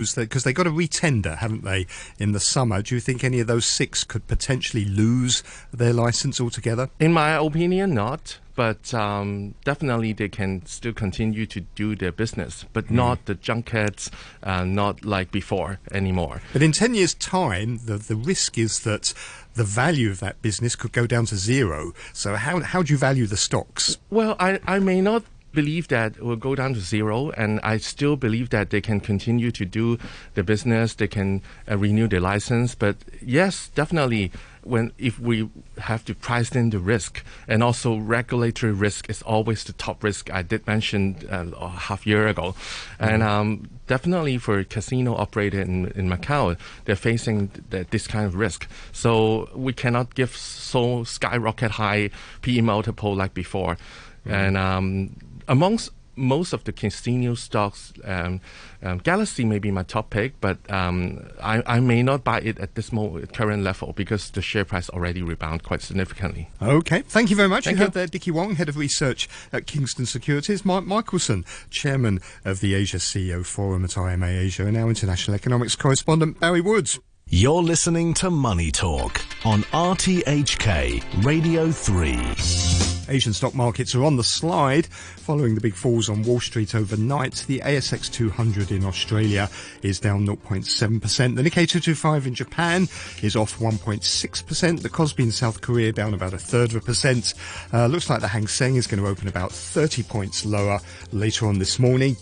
because they got a retender, haven't they, in the summer? Do you think any of those six could potentially lose their license altogether? In my opinion, not. But um, definitely, they can still continue to do their business, but mm. not the junkets, uh, not like before anymore. But in 10 years' time, the, the risk is that the value of that business could go down to zero. So, how, how do you value the stocks? Well, I, I may not believe that it will go down to zero, and I still believe that they can continue to do the business, they can uh, renew their license. But yes, definitely, when if we have to price in the risk, and also regulatory risk is always the top risk. I did mention uh, half year ago, mm-hmm. and um, definitely for casino operator in, in Macau, they're facing the, this kind of risk. So we cannot give so skyrocket high PE multiple like before, mm-hmm. and um, amongst most of the casino stocks, um, um, Galaxy may be my top pick, but um, I, I, may not buy it at this moment, current level because the share price already rebound quite significantly. Okay, thank you very much. Thank you heard there Dickie Wong, head of research at Kingston Securities, Mike Michelson, chairman of the Asia CEO Forum at IMA Asia, and our international economics correspondent Barry Woods. You're listening to Money Talk on RTHK Radio 3. Asian stock markets are on the slide following the big falls on Wall Street overnight. The ASX 200 in Australia is down 0.7%. The Nikkei 225 in Japan is off 1.6%. The Kospi in South Korea down about a third of a percent. Uh, looks like the Hang Seng is going to open about 30 points lower later on this morning.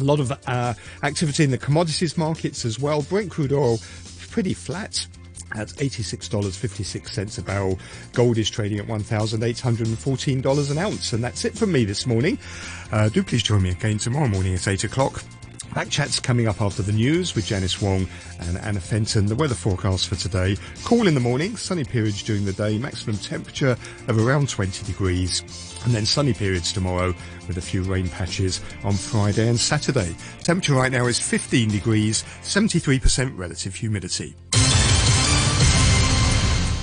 A lot of uh, activity in the commodities markets as well. Brent crude oil pretty flat at $86.56 a barrel. Gold is trading at $1,814 an ounce. And that's it from me this morning. Uh, do please join me again tomorrow morning at 8 o'clock. Back chats coming up after the news with Janice Wong and Anna Fenton. The weather forecast for today. Cool in the morning, sunny periods during the day, maximum temperature of around 20 degrees. And then sunny periods tomorrow with a few rain patches on Friday and Saturday. Temperature right now is 15 degrees, 73% relative humidity.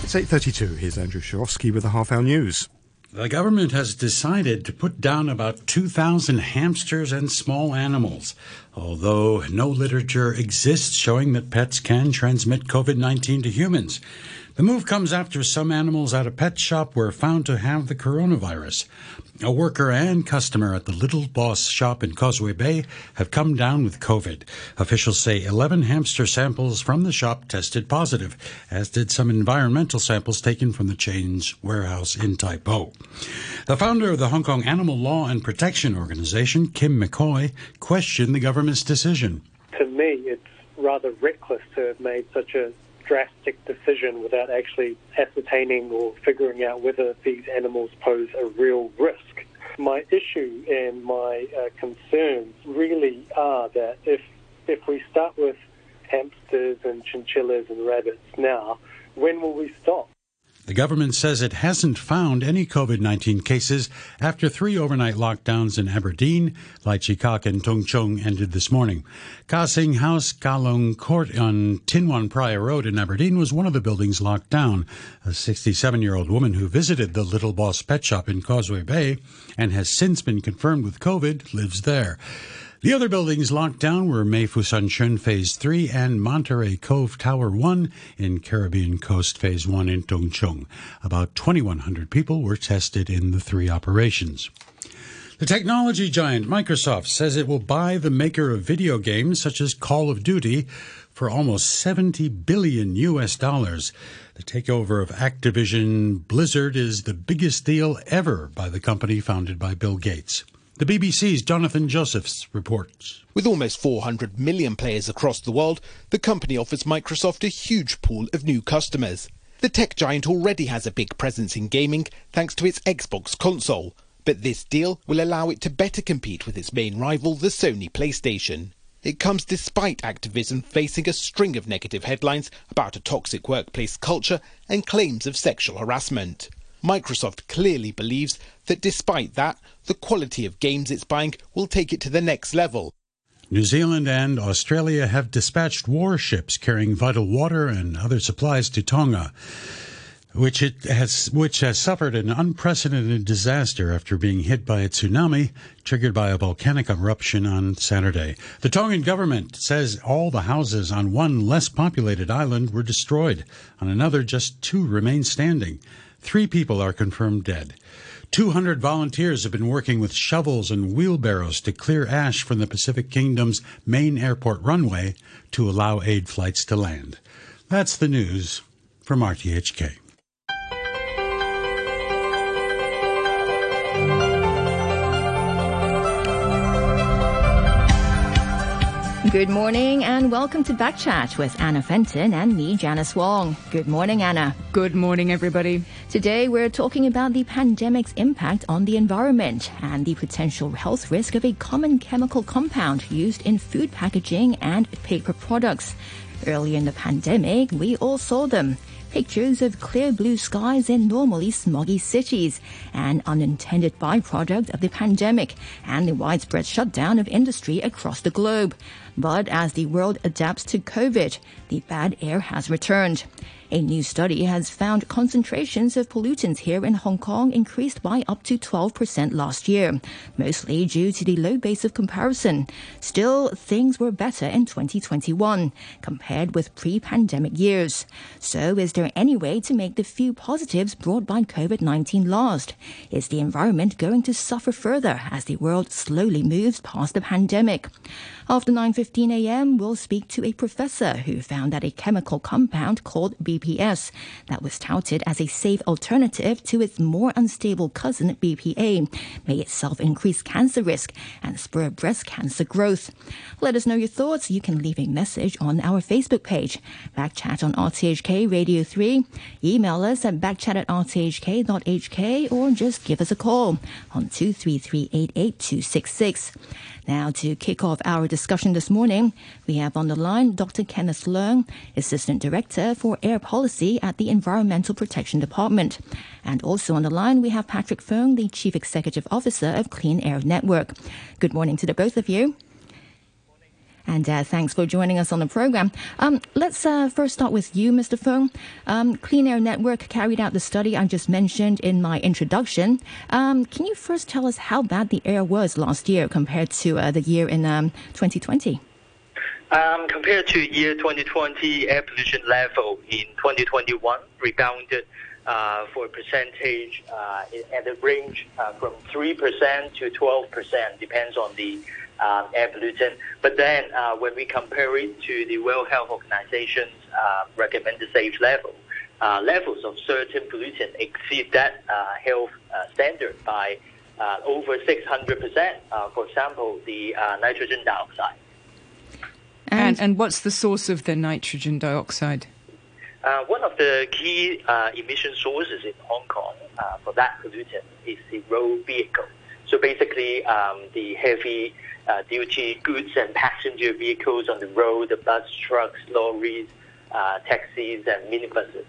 It's 8.32. Here's Andrew Shorosky with the Half Hour News. The government has decided to put down about 2,000 hamsters and small animals, although no literature exists showing that pets can transmit COVID 19 to humans. The move comes after some animals at a pet shop were found to have the coronavirus. A worker and customer at the Little Boss shop in Causeway Bay have come down with COVID. Officials say 11 hamster samples from the shop tested positive, as did some environmental samples taken from the chain's warehouse in Tai Po. The founder of the Hong Kong Animal Law and Protection Organization, Kim McCoy, questioned the government's decision. To me, it's rather reckless to have made such a drastic decision without actually ascertaining or figuring out whether these animals pose a real risk. My issue and my uh, concerns really are that if if we start with hamsters and chinchillas and rabbits now, when will we stop? The government says it hasn't found any COVID 19 cases after three overnight lockdowns in Aberdeen, Lai Chi Kok, and Tung Chung ended this morning. Ka Sing House, Ka Lung Court on Tin Wan Praya Road in Aberdeen was one of the buildings locked down. A 67 year old woman who visited the Little Boss Pet Shop in Causeway Bay and has since been confirmed with COVID lives there. The other buildings locked down were Mei Foo Sun Phase 3 and Monterey Cove Tower 1 in Caribbean Coast Phase 1 in Tung Chung. About 2,100 people were tested in the three operations. The technology giant Microsoft says it will buy the maker of video games such as Call of Duty for almost 70 billion US dollars. The takeover of Activision Blizzard is the biggest deal ever by the company founded by Bill Gates. The BBC's Jonathan Josephs reports. With almost 400 million players across the world, the company offers Microsoft a huge pool of new customers. The tech giant already has a big presence in gaming thanks to its Xbox console, but this deal will allow it to better compete with its main rival, the Sony PlayStation. It comes despite Activision facing a string of negative headlines about a toxic workplace culture and claims of sexual harassment. Microsoft clearly believes that despite that, the quality of games it's buying will take it to the next level. New Zealand and Australia have dispatched warships carrying vital water and other supplies to Tonga. which it has which has suffered an unprecedented disaster after being hit by a tsunami triggered by a volcanic eruption on Saturday. The Tongan government says all the houses on one less populated island were destroyed. On another, just two remain standing. Three people are confirmed dead. 200 volunteers have been working with shovels and wheelbarrows to clear ash from the Pacific Kingdom's main airport runway to allow aid flights to land. That's the news from RTHK. Good morning and welcome to Backchat with Anna Fenton and me, Janice Wong. Good morning, Anna. Good morning, everybody. Today we're talking about the pandemic's impact on the environment and the potential health risk of a common chemical compound used in food packaging and paper products. Early in the pandemic, we all saw them pictures of clear blue skies in normally smoggy cities, an unintended byproduct of the pandemic and the widespread shutdown of industry across the globe. But as the world adapts to COVID, the bad air has returned. A new study has found concentrations of pollutants here in Hong Kong increased by up to 12% last year, mostly due to the low base of comparison. Still, things were better in 2021 compared with pre-pandemic years. So, is there any way to make the few positives brought by COVID-19 last? Is the environment going to suffer further as the world slowly moves past the pandemic? After 9:15 a.m., we'll speak to a professor who found that a chemical compound called BPS that was touted as a safe alternative to its more unstable cousin BPA may itself increase cancer risk and spur breast cancer growth. Let us know your thoughts. You can leave a message on our Facebook page, Backchat on RTHK Radio 3. Email us at backchat at rthk.hk or just give us a call on 233 88266. Now, to kick off our discussion this morning, we have on the line Dr. Kenneth Leung, Assistant Director for Air Policy at the Environmental Protection Department. And also on the line, we have Patrick Fung, the Chief Executive Officer of Clean Air Network. Good morning to the both of you. And uh, thanks for joining us on the program. Um, let's uh, first start with you, Mr. Fung. Um, Clean Air Network carried out the study I just mentioned in my introduction. Um, can you first tell us how bad the air was last year compared to uh, the year in 2020? Um, compared to year 2020, air pollution level in 2021 rebounded uh, for percentage uh, at a range uh, from 3% to 12%, depends on the um, air pollutant. But then uh, when we compare it to the World Health Organization's uh, recommended safe level, uh, levels of certain pollutants exceed that uh, health uh, standard by uh, over 600%. for example, the nitrogen dioxide. And, and what's the source of the nitrogen dioxide? one of the key emission sources in Hong Kong for that pollutant is the road vehicle. So basically, um, the heavy uh, duty goods and passenger vehicles on the road, the bus, trucks, lorries, uh, taxis, and minibuses.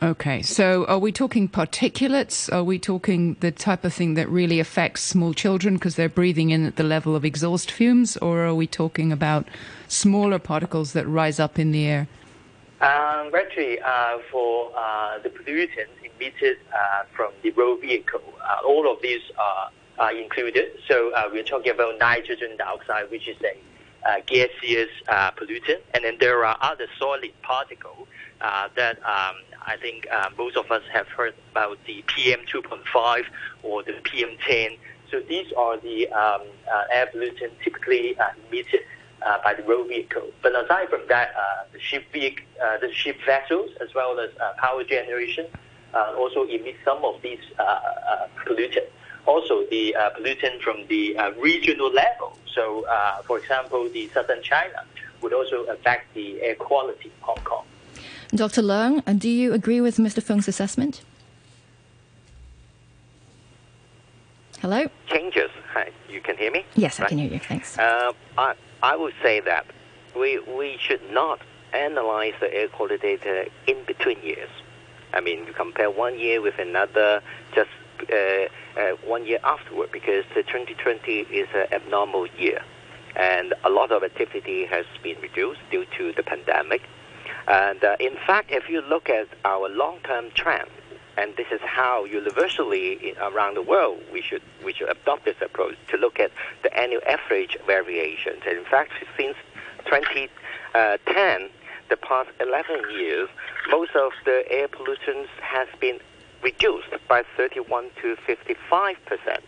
Okay, so are we talking particulates? Are we talking the type of thing that really affects small children because they're breathing in at the level of exhaust fumes, or are we talking about smaller particles that rise up in the air? Um, actually, uh, for uh, the pollutants emitted uh, from the road vehicle, uh, all of these are uh, included. So uh, we're talking about nitrogen dioxide, which is a uh, gaseous uh, pollutant, and then there are other solid particles uh, that um, I think most of us have heard about the PM 2.5 or the PM 10. So these are the um, air pollutants typically emitted by the road vehicle. But aside from that, the ship vehicle, the ship vessels as well as power generation also emit some of these pollutants also the uh, pollutant from the uh, regional level. So, uh, for example, the southern China would also affect the air quality in Hong Kong. Dr. Leung, uh, do you agree with Mr. Fung's assessment? Hello? Changes. Hi, you can hear me? Yes, right? I can hear you. Thanks. Uh, I, I would say that we, we should not analyze the air quality data in between years. I mean, you compare one year with another, just uh, uh, one year afterward because the 2020 is an abnormal year and a lot of activity has been reduced due to the pandemic. And uh, in fact, if you look at our long-term trend, and this is how universally around the world we should we should adopt this approach to look at the annual average variations. And in fact, since 2010, uh, the past 11 years, most of the air pollutants has been reduced by 31 to 55 percent.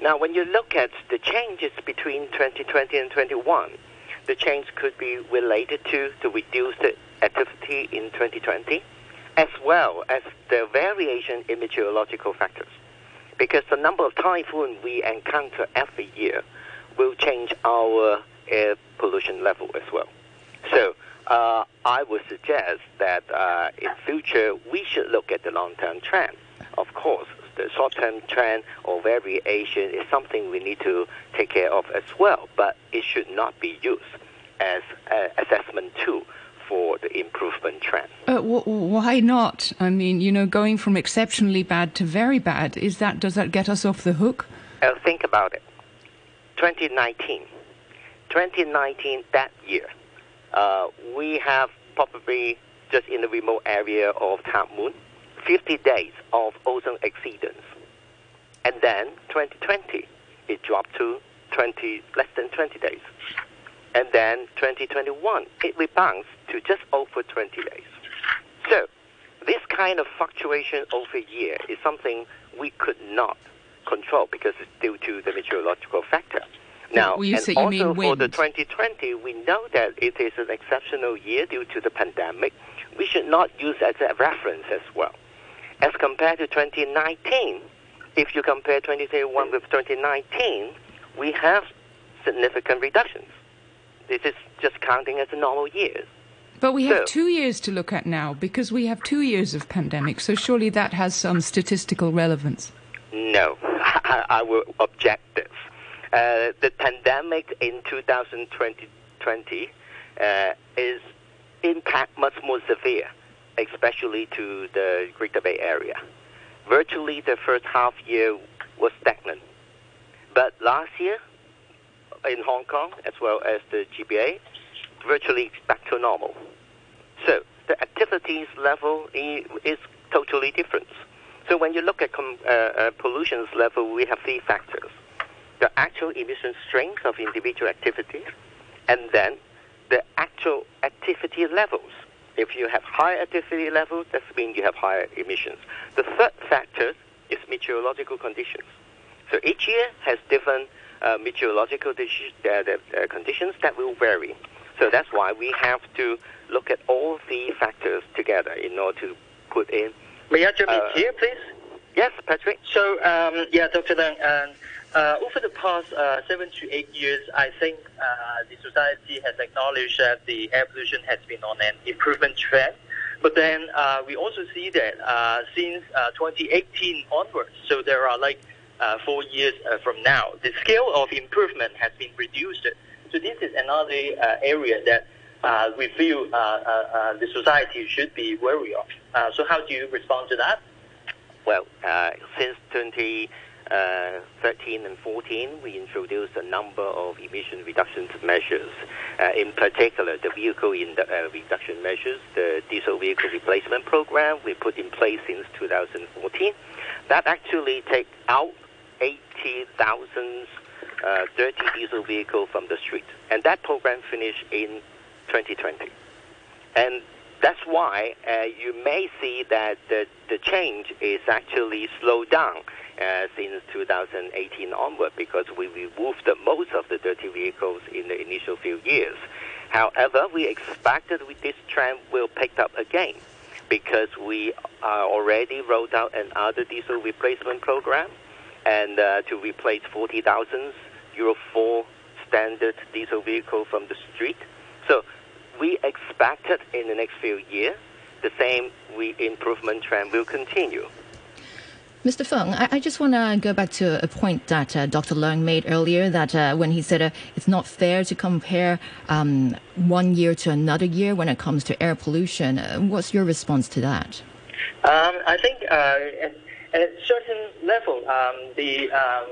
Now, when you look at the changes between 2020 and 21, the change could be related to the reduced activity in 2020, as well as the variation in meteorological factors. Because the number of typhoons we encounter every year will change our air pollution level as well. So uh, I would suggest that uh, in future we should look at the long-term trend. Of course, the short-term trend or variation is something we need to take care of as well, but it should not be used as an assessment tool for the improvement trend. Uh, wh- why not? I mean, you know, going from exceptionally bad to very bad, is that does that get us off the hook? Uh, think about it. 2019, 2019 that year, uh, we have probably just in the remote area of Tap Mun, 50 days of ozone exceedance. And then 2020, it dropped to 20, less than 20 days. And then 2021, it rebounds to just over 20 days. So this kind of fluctuation over a year is something we could not control because it's due to the meteorological factor. Now, well, you and say you also mean for the 2020, we know that it is an exceptional year due to the pandemic. We should not use as a reference as well. As compared to 2019, if you compare 2021 with 2019, we have significant reductions. This is just counting as a normal year. But we have So- two years to look at now because we have two years of pandemic. So surely that has some statistical relevance. No, I, I will object this. Uh, the pandemic in 2020 uh, is impact much more severe, especially to the Greater Bay Area. Virtually, the first half year was stagnant, but last year in Hong Kong as well as the GBA, virtually back to normal. So the activities level is totally different. So when you look at com- uh, uh, pollution level, we have three factors: the actual emission strength of individual activities, and then the actual activity levels. If you have higher activity levels, that means you have higher emissions. The third factor is meteorological conditions. So each year has different uh, meteorological uh, the, uh, conditions that will vary. So that's why we have to look at all the factors together in order to put in. May I jump Uh, in here, please? Yes, Patrick. So, um, yeah, Dr. Leung, um, uh, over the past uh, seven to eight years, I think uh, the society has acknowledged that the air pollution has been on an improvement trend. But then uh, we also see that uh, since uh, 2018 onwards, so there are like four years from now, the scale of improvement has been reduced. So this is another area that we feel the society should be wary of. So how do you respond to that? Well, uh, since 2013 and 14, we introduced a number of emission reduction measures. Uh, in particular, the vehicle in the, uh, reduction measures, the diesel vehicle replacement program we put in place since 2014. That actually take out 80,000 uh, dirty diesel vehicle from the street, and that program finished in 2020. And that's why uh, you may see that the, the change is actually slowed down uh, since 2018 onward because we removed most of the dirty vehicles in the initial few years. However, we expected with this trend will pick up again because we uh, already rolled out another diesel replacement program and uh, to replace 40,000 Euro 4 standard diesel vehicle from the street. So we expected in the next few years the same improvement trend will continue. Mr. Fung, I, I just want to go back to a point that uh, Dr. Leung made earlier that uh, when he said uh, it's not fair to compare um, one year to another year when it comes to air pollution. Uh, what's your response to that? Um, I think uh, at, at a certain level, um, the um,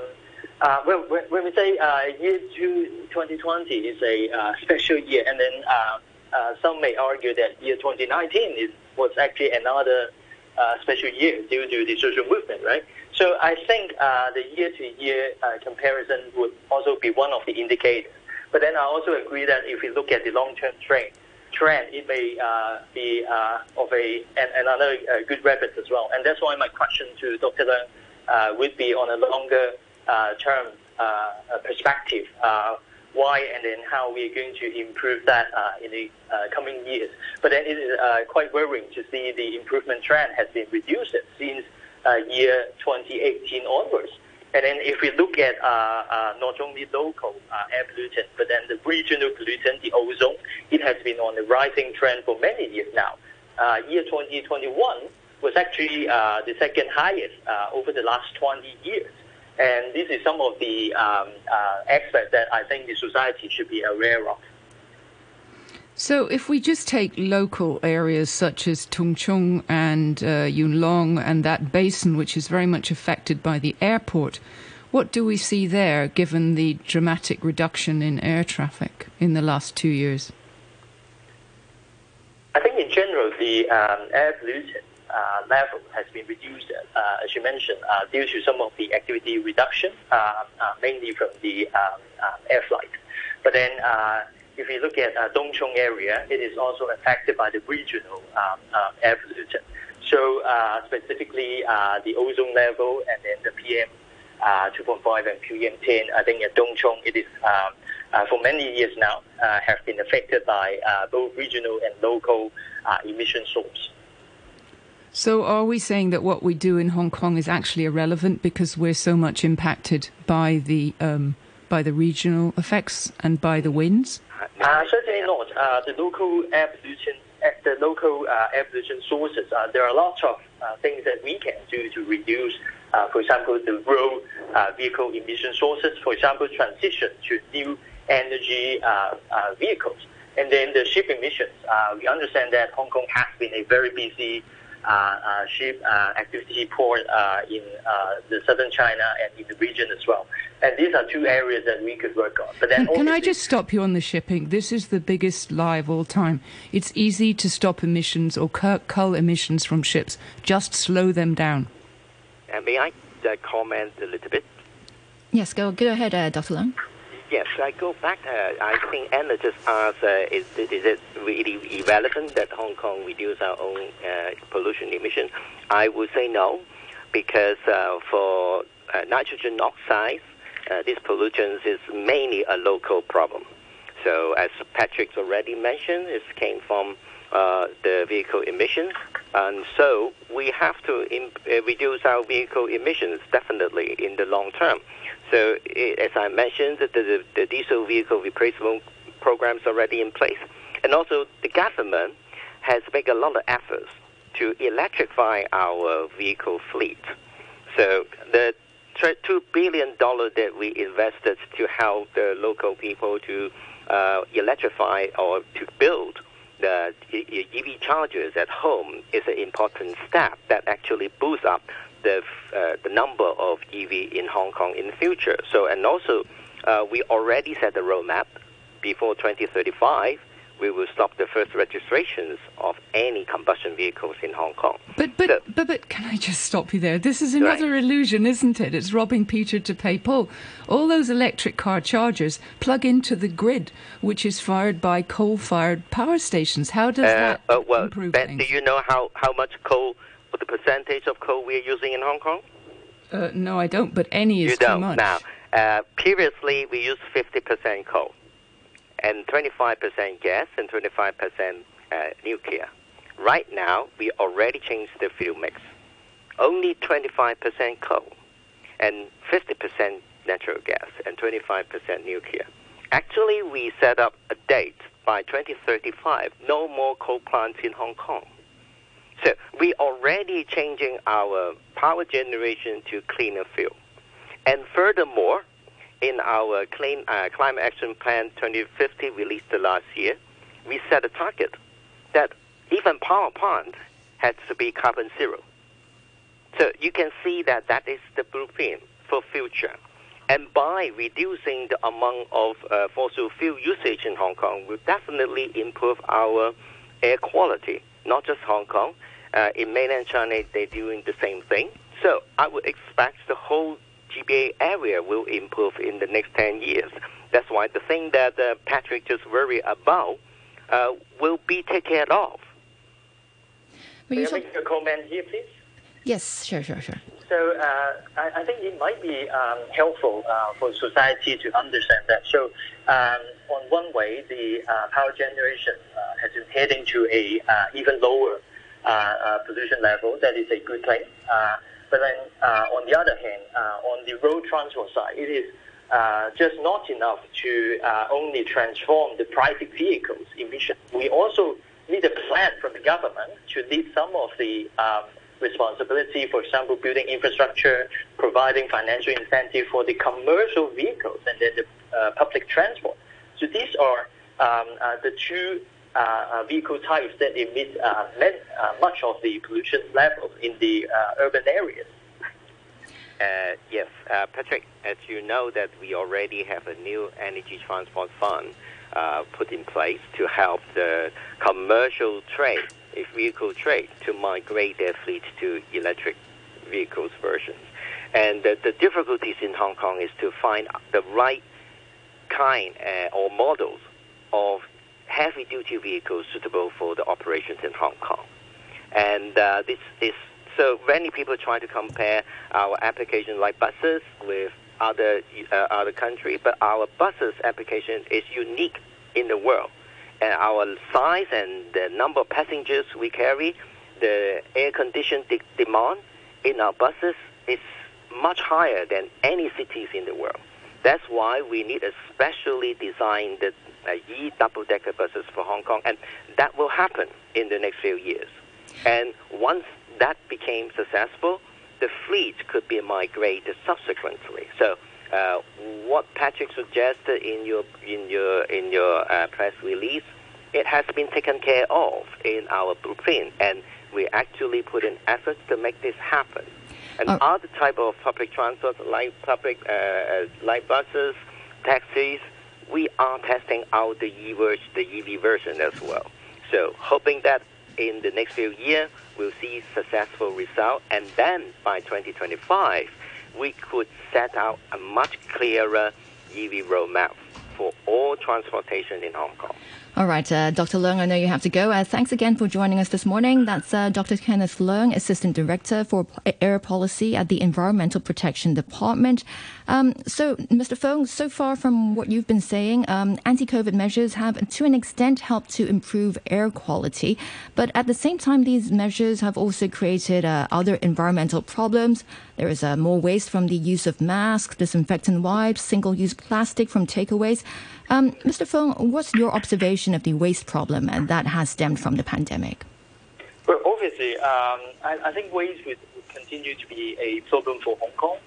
uh, when, when we say year two, 2020 is a special year, and then some may argue that year 2019 is, was actually another special year due to the social movement, right? So I think uh, the year-to-year uh, comparison would also be one of the indicators. But then I also agree that if we look at the long-term trend, trend, it may uh, be uh, of a an, another uh, good reference as well. And that's why my question to Dr. Leung uh, would be on a longer uh, term uh, perspective. Why and then how we are going to improve that in the coming years. But then it is quite worrying to see the improvement trend has been reduced since year 2018 onwards. And then if we look at uh, uh, not only local uh, air pollutant, but then the regional pollutant, the ozone, it has been on a rising trend for many years now. Uh, year 2021 was actually uh, the second highest uh, over the last 20 years. And this is some of the um, aspects that I think the society should be aware of. So, if we just take local areas such as Tung Chung and uh, Yuen Long and that basin, which is very much affected by the airport, what do we see there given the dramatic reduction in air traffic in the last two years? I think in general, the um, air pollution uh, level has been reduced, uh, as you mentioned, uh, due to some of the activity reduction, uh, uh, mainly from the um, uh, air flight. But then if you look at uh, Tung Chung area, it is also affected by the regional um, uh, air pollution. So uh, specifically uh, the ozone level and then the PM uh, 2.5 and PM10, I think at Tung Chung it is um, uh, for many years now have been affected by both regional and local emission source. So, are we saying that what we do in Hong Kong is actually irrelevant because we're so much impacted by the um, by the regional effects and by the winds? Uh, certainly not. Uh, the local air pollution, uh, the local uh, air pollution sources, uh, there are lots of uh, things that we can do to reduce, for example, the road vehicle emission sources. For example, transition to new energy vehicles. And then the ship emissions. we understand that Hong Kong has been a very busy uh, uh, ship uh, activity port in the southern China and in the region as well. And these are two areas that we could work on. But then can, can I just stop you on the shipping? This is the biggest lie of all time. It's easy to stop emissions or cull emissions from ships. Just slow them down. Uh, may I uh, comment a little bit? Yes, go, go ahead, uh, Dr. Leung. Yes, I go back. Uh, I think Anna just asked, uh, is, is it really irrelevant that Hong Kong reduce our own uh, pollution emission? I would say no, because uh, for uh, nitrogen oxides, uh, these pollutants is mainly a local problem. So as Patrick's already mentioned, it came from the vehicle emissions. And so we have to reduce our vehicle emissions definitely in the long term. So, as I mentioned, the, the, the diesel vehicle replacement program is already in place. And also, the government has made a lot of efforts to electrify our vehicle fleet. So, the $2 billion that we invested to help the local people to uh, electrify or to build the EV chargers at home is an important step that actually boosts up the uh, the number of EV in Hong Kong in the future. So and also uh, we already set the roadmap before 2035. We will stop the first registrations of any combustion vehicles in Hong Kong. But but, so, but but can I just stop you there? This is another right. illusion, isn't it? It's robbing Peter to pay Paul. All those electric car chargers plug into the grid, which is fired by coal-fired power stations. How does uh, that uh, well, improve ben, things? Do you know how, how much coal the percentage of coal we are using in Hong Kong? Uh, no, I don't, but any is you too don't. much. Now, uh, previously we used 50% coal and 25% gas and 25% uh, nuclear. Right now, we already changed the fuel mix. Only 25% coal and 50% natural gas and 25% nuclear. Actually, we set up a date by 2035, no more coal plants in Hong Kong. So we already changing our power generation to cleaner fuel. And furthermore, in our clean, uh, climate action plan 2050 released last year, we set a target that even power plant has to be carbon zero. So you can see that that is the blueprint for future. And by reducing the amount of uh, fossil fuel usage in Hong Kong, we will definitely improve our air quality. Not just Hong Kong, uh, in mainland China, they're doing the same thing. So I would expect the whole GBA area will improve in the next 10 years. That's why the thing that uh, Patrick just worried about uh, will be taken care of. May I make a comment here, please? Yes, sure, sure, sure. So uh, I, I, think it might be um, helpful uh, for society to understand that. So um, on one way, the uh, power generation uh, has been heading to a uh, even lower pollution level. That is a good thing. but then on the other hand, on the road transport side, it is just not enough to only transform the private vehicles emission. We also need a plan from the government to lead some of the um, responsibility, for example, building infrastructure, providing financial incentive for the commercial vehicles and then the uh, public transport. So these are um, uh, the two uh, uh vehicle types that emit uh, uh, much of the pollution levels in the urban areas. yes, Patrick, as you know that we already have a new energy transport fund put in place to help the commercial trade a vehicle trade to migrate their fleet to electric vehicles versions. And the, the difficulties in Hong Kong is to find the right kind uh, or models of heavy duty vehicles suitable for the operations in Hong Kong. And uh, this is so many people try to compare our application like buses with other uh, other country, but our buses application is unique in the world and our size and the number of passengers we carry, the air conditioned de- demand in our buses is much higher than any cities in the world. That's why we need a specially designed uh, E double decker buses for Hong Kong, and that will happen in the next few years. And once that became successful, the fleet could be migrated subsequently. So uh, what Patrick suggested in your in your in your uh, press release, it has been taken care of in our blueprint, and we actually put in effort to make this happen. And oh. other type of public transport, like public uh, uh like buses, taxis, we are testing out the e the EV version as well. So hoping that in the next few years we'll see successful result, and then by 2025 we could set out a much clearer EV roadmap for all transportation in Hong Kong. All right, uh, Dr. Leung, I know you have to go. Uh, thanks again for joining us this morning. That's uh, Dr. Kenneth Leung, Assistant Director for Air Policy at the Environmental Protection Department. Um, so, Mr. Fung, so far from what you've been saying, um, anti COVID measures have to an extent helped to improve air quality. But at the same time, these measures have also created uh, other environmental problems. There is uh, more waste from the use of masks, disinfectant wipes, single use plastic from takeaways. Um, Mr. Fung, what's your observation of the waste problem and that has stemmed from the pandemic? Well, obviously, um, I, I, think waste will continue to be a problem for Hong Kong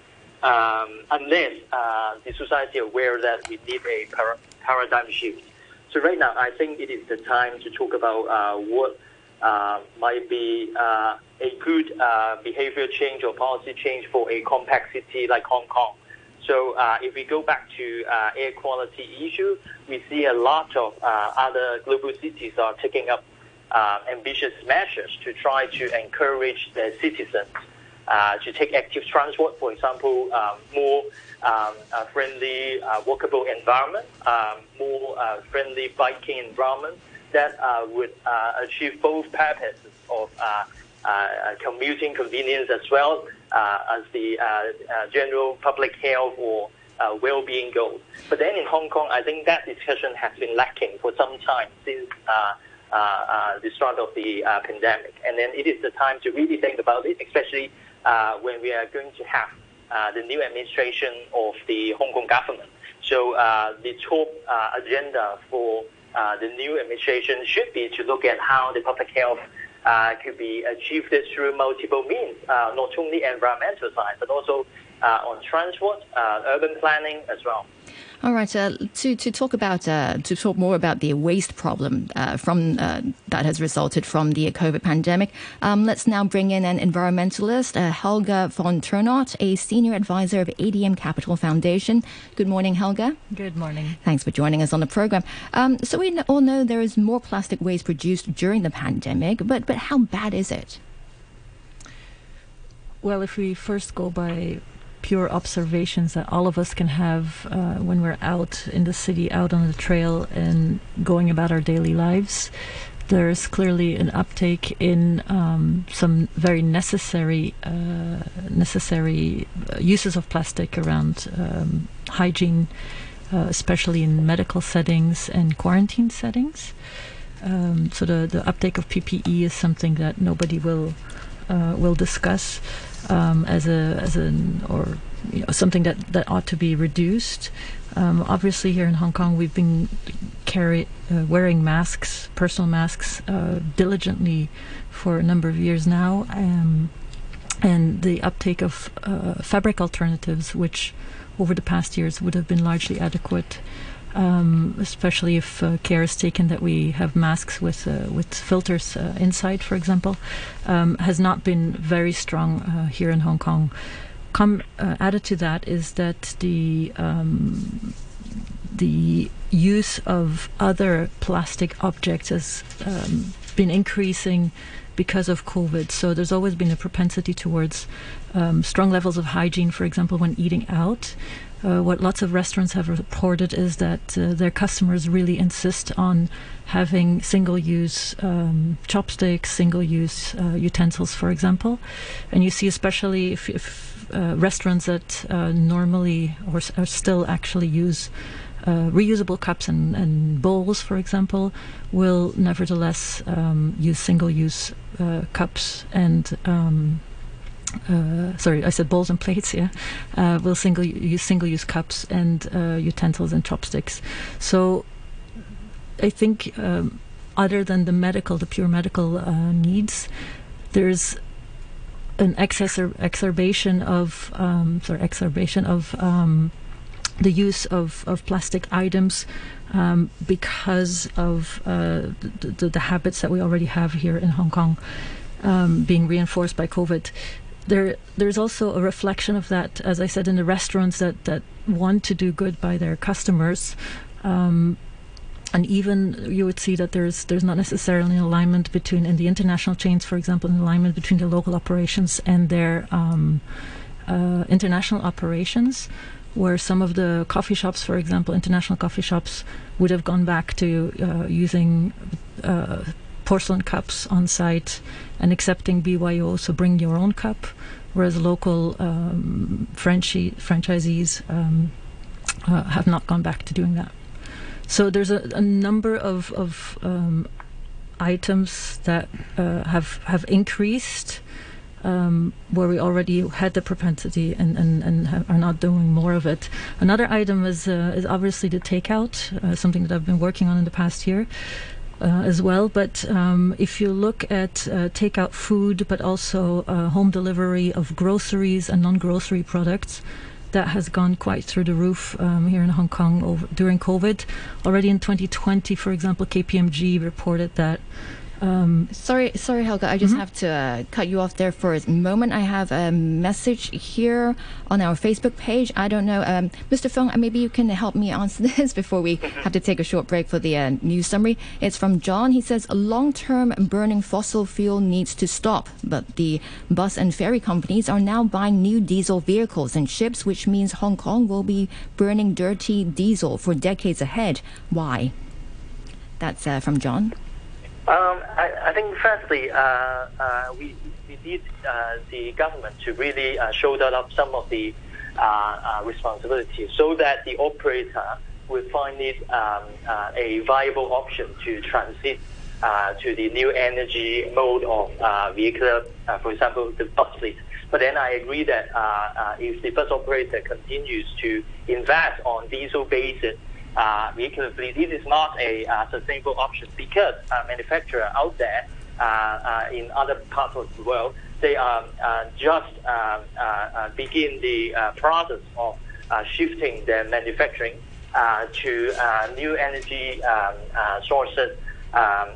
um, unless uh, the society is aware that we need a para- paradigm shift. So right now, I think it is the time to talk about uh, what uh, might be uh, a good uh, behavior change or policy change for a compact city like Hong Kong. So uh, if we go back to uh, air quality issue, we see a lot of uh, other global cities are taking up uh, ambitious measures to try to encourage their citizens uh, to take active transport, for example, um, more um, uh, friendly walkable environment, um, more friendly biking environment that would achieve both purposes of commuting convenience as well Uh, as the uh, uh, general public health or uh, well-being goals. But then in Hong Kong, I think that discussion has been lacking for some time since uh, the start of the pandemic. And then it is the time to really think about it, especially when we are going to have the new administration of the Hong Kong government. So the top agenda for the new administration should be to look at how the public health uh, could be achieved through multiple means, uh, not only environmental side, but also uh, on transport, uh, urban planning as well. All right. Uh, to to talk about uh, to talk more about the waste problem uh, from uh, that has resulted from the COVID pandemic, um, let's now bring in an environmentalist, uh, Helga Vanthournout, a senior advisor of ADM Capital Foundation. Good morning, Helga. Good morning. Thanks for joining us on the program. Um, so we all know there is more plastic waste produced during the pandemic, but but how bad is it? Well, if we first go by pure observations that all of us can have uh, when we're out in the city, out on the trail, and going about our daily lives. There's clearly an uptake in um, some very necessary uh, necessary uh, uses of plastic around um, hygiene, uh, especially in medical settings and quarantine settings. Um, so the, the uptake of PPE is something that nobody will uh, will discuss um, as a as an or you know, something that, that ought to be reduced. Um, obviously, here in Hong Kong, we've been carry, uh, wearing masks, personal masks, uh, diligently for a number of years now, um, and the uptake of uh, fabric alternatives, which over the past years would have been largely adequate. Um, especially if uh, care is taken that we have masks with uh, with filters uh, inside, for example, um, has not been very strong uh, here in Hong Kong. Com- uh, added to that is that the um, the use of other plastic objects has um, been increasing because of COVID. So there's always been a propensity towards um, strong levels of hygiene, for example, when eating out. Uh, what lots of restaurants have reported is that uh, their customers really insist on having single use um, chopsticks, single use uh, utensils, for example. And you see, especially if, if uh, restaurants that uh, normally or, or, still actually use uh, reusable cups and, and, bowls, for example, will nevertheless um, use single use cups and um, uh, sorry, I said bowls and plates. Yeah, uh, will single use single use cups and uh, utensils and chopsticks. So, I think um, other than the medical, the pure medical uh, needs, there's an exacer- exacerbation of um, sorry, exacerbation of um, the use of, of plastic items um, because of uh, the, the, the, habits that we already have here in Hong Kong um, being reinforced by COVID there there's also a reflection of that, as I said, in the restaurants that that want to do good by their customers. Um, and even you would see that there's there's not necessarily an alignment between in the international chains, for example, an alignment between the local operations and their um, uh, international operations, where some of the coffee shops, for example, international coffee shops, would have gone back to uh, using uh, porcelain cups on site and accepting BYO, so bring your own cup, whereas local um, franchisees um, uh, have not gone back to doing that. So there's a, a number of, of um, items that uh, have have increased. Um, where we already had the propensity and, and, and are not doing more of it. Another item is uh, is obviously the takeout, uh, something that I've been working on in the past year as well. But um, if you look at uh, takeout food, but also uh, home delivery of groceries and non-grocery products, that has gone quite through the roof um, here in Hong Kong over, during COVID. Already in 2020, for example, KPMG reported that um, sorry, sorry, Helga. I just mm-hmm. have to uh, cut you off there for a moment. I have a message here on our Facebook page. I don't know, um, Mr. Fung. Uh, maybe you can help me answer this before we have to take a short break for the uh, news summary. It's from John. He says, "Long-term burning fossil fuel needs to stop, but the bus and ferry companies are now buying new diesel vehicles and ships, which means Hong Kong will be burning dirty diesel for decades ahead. Why?" That's uh, from John. Um, I, I, think firstly, uh, uh, we, we need uh, the government to really uh, shoulder up some of the uh, uh, responsibilities so that the operator will find it um, a viable option to transit to the new energy mode of vehicle, for example, the bus fleet. But then I agree that if the bus operator continues to invest on diesel-based uh, vehicle fleet, this is not a uh, sustainable option because uh, manufacturers out there uh, uh, in other parts of the world, they um, uh, just um, uh, begin the process of shifting their manufacturing uh, to uh, new energy um, uh, sources um,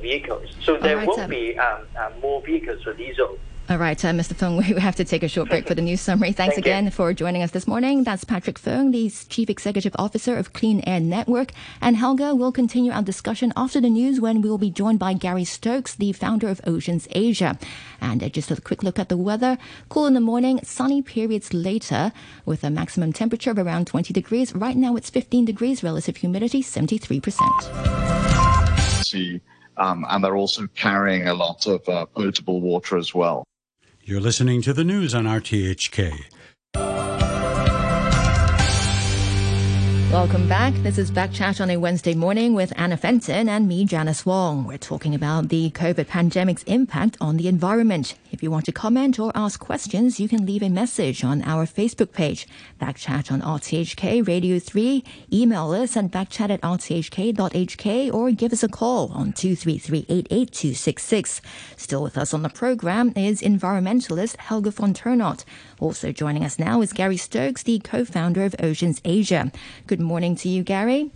vehicles. So there right, will be um, uh, more vehicles for diesel. All right, uh, Mr. Fung, we have to take a short break for the news summary. Thanks Thank you. again for joining us this morning. That's Patrick Fung, the Chief Executive Officer of Clean Air Network. And Helga will continue our discussion after the news when we will be joined by Gary Stokes, the founder of Oceans Asia. And uh, just a quick look at the weather. Cool in the morning, sunny periods later with a maximum temperature of around 20 degrees. Right now it's 15 degrees, relative humidity 73%. sea, um, and they're also carrying a lot of uh, potable water as well. You're listening to the news on RTHK. Welcome back. This is Back Chat on a Wednesday morning with Anna Fenton and me, Janice Wong. We're talking about the COVID pandemic's impact on the environment. If you want to comment or ask questions, you can leave a message on our Facebook page, Backchat on RTHK Radio 3. Email us at backchat at rthk.hk or give us a call on 233-88266. Still with us on the program is environmentalist Helga Vanthournout. Also joining us now is Gary Stokes, the co-founder of Oceans Asia. Good morning to you, Gary.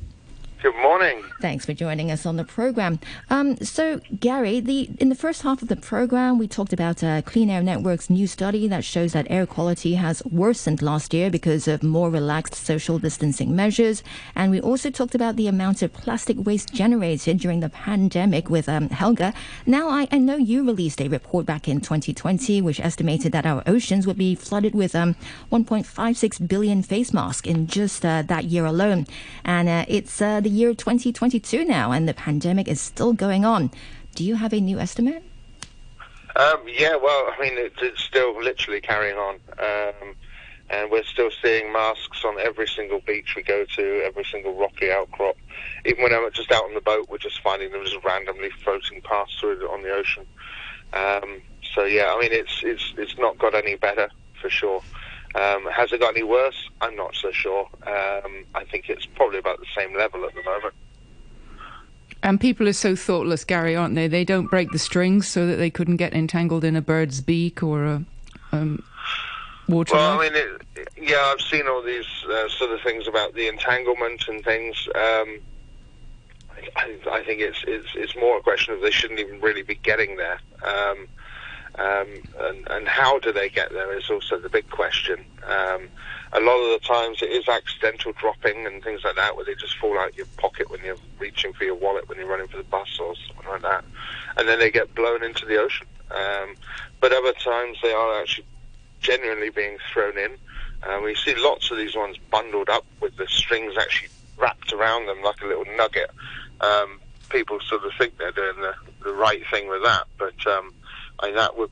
Good morning. Thanks for joining us on the program. Um, so, Gary, the in the first half of the program, we talked about uh, Clean Air Network's new study that shows that air quality has worsened last year because of more relaxed social distancing measures, and we also talked about the amount of plastic waste generated during the pandemic with um, Helga. Now, I, I know you released a report back in 2020 which estimated that our oceans would be flooded with um, 1.56 billion face masks in just uh, that year alone, and uh, it's uh, the year 2022 now, and the pandemic is still going on. Do you have a new estimate? Um, yeah, well, I mean, it's, it's still literally carrying on. Um, and we're still seeing masks on every single beach we go to, every single rocky outcrop. Even when I'm just out on the boat, we're just finding them just randomly floating past through on the ocean. Um, so yeah, I mean, it's it's it's not got any better for sure. Um, has it got any worse? I'm not so sure. Um, I think it's probably about the same level at the moment. And people are so thoughtless, Gary, aren't they? They don't break the strings so that they couldn't get entangled in a bird's beak or a um, water. Well. I mean, it, yeah, I've seen all these uh, sort of things about the entanglement and things. Um, I, I think it's, it's it's more a question of they shouldn't even really be getting there. Um, um, and, and how do they get there is also the big question. Um, a lot of the times it is accidental dropping and things like that, where they just fall out of your pocket when you're reaching for your wallet when you're running for the bus or something like that, and then they get blown into the ocean. Um, but other times they are actually genuinely being thrown in. Uh, we see lots of these ones bundled up with the strings actually wrapped around them like a little nugget. Um, people sort of think they're doing the, the right thing with that, but um, I that would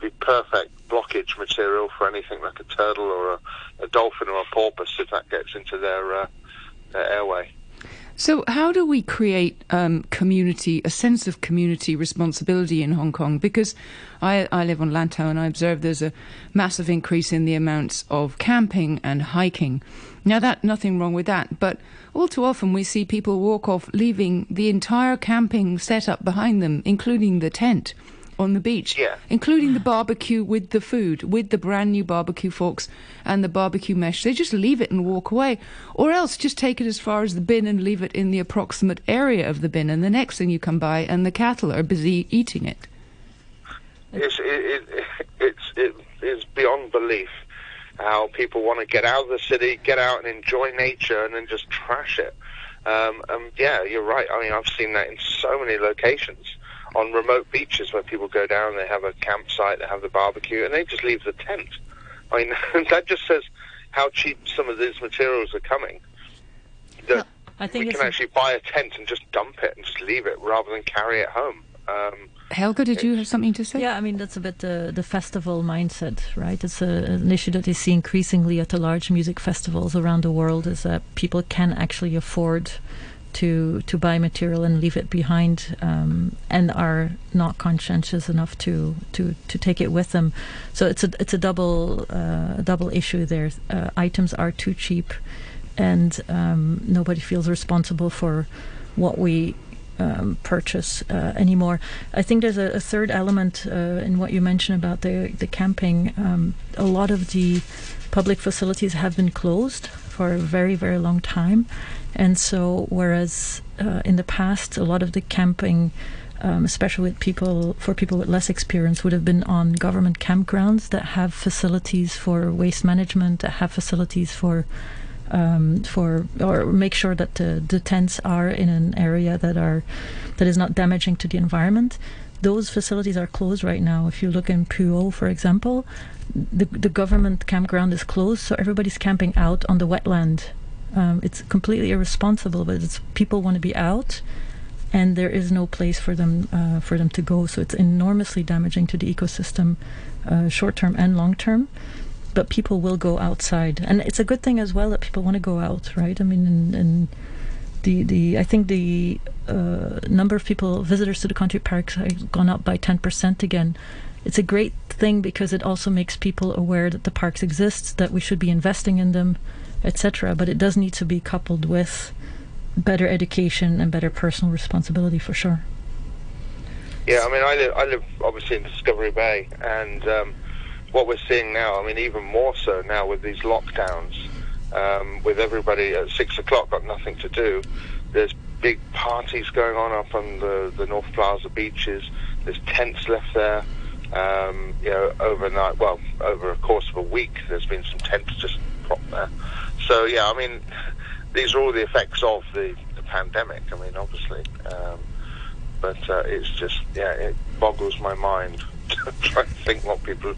be perfect blockage material for anything like a turtle or a, a dolphin or a porpoise if that gets into their, uh, their airway. So, how do we create um, community, a sense of community responsibility in Hong Kong? Because I, I live on Lantau and I observe there's a massive increase in the amounts of camping and hiking. Now, that nothing wrong with that, but all too often we see people walk off, leaving the entire camping setup behind them, including the tent on the beach, Yeah. including the barbecue with the food, with the brand new barbecue forks and the barbecue mesh. They just leave it and walk away, or else just take it as far as the bin and leave it in the approximate area of the bin. And the next thing you come by, and the cattle are busy eating it. It's, it, it, it's, it is beyond belief how people want to get out of the city, get out and enjoy nature, and then just trash it. Um, um, yeah, you're right. I mean, I've seen that in so many locations on remote beaches where people go down, they have a campsite, they have the barbecue, and they just leave the tent. I mean, that just says how cheap some of these materials are coming. That I think we can actually buy a tent and just dump it and just leave it rather than carry it home. Um, Helga, did you have something to say? Yeah, I mean that's a bit the the festival mindset, right? It's a, an issue that you see increasingly at the large music festivals around the world. Is that people can actually afford to to buy material and leave it behind, um, and are not conscientious enough to to to take it with them. So it's a it's a double uh, double issue there. Uh, items are too cheap, and um, nobody feels responsible for what we um, purchase uh, anymore. I think there's a, a third element uh, in what you mentioned about the the camping. Um, a lot of the public facilities have been closed for a very, very long time. And so, whereas uh, in the past, a lot of the camping, um, especially with people for people with less experience, would have been on government campgrounds that have facilities for waste management, that have facilities for um, for or make sure that the, the tents are in an area that are that is not damaging to the environment. Those facilities are closed right now. If you look in Pui O, for example, the the government campground is closed, so everybody's camping out on the wetland. Um, it's completely irresponsible, but it's people want to be out, and there is no place for them uh, for them to go. So it's enormously damaging to the ecosystem, uh, short term and long term but people will go outside, and it's a good thing as well that people want to go out, right? I mean, and, and the the I think the uh, number of people visitors to the country parks has gone up by ten percent again. It's a great thing because it also makes people aware that the parks exist, that we should be investing in them, etc. But it does need to be coupled with better education and better personal responsibility for sure. Yeah, I mean, I live, I live obviously in Discovery Bay, and um, what we're seeing now, I mean, even more so now with these lockdowns, um, with everybody at six o'clock got nothing to do. There's big parties going on up on the, the North Plaza beaches. There's tents left there. Um, you know, overnight, well, over a course of a week, there's been some tents just propped there. So, yeah, I mean, these are all the effects of the, the pandemic. I mean, obviously. Um, but uh, it's just, yeah, it boggles my mind to try to think what people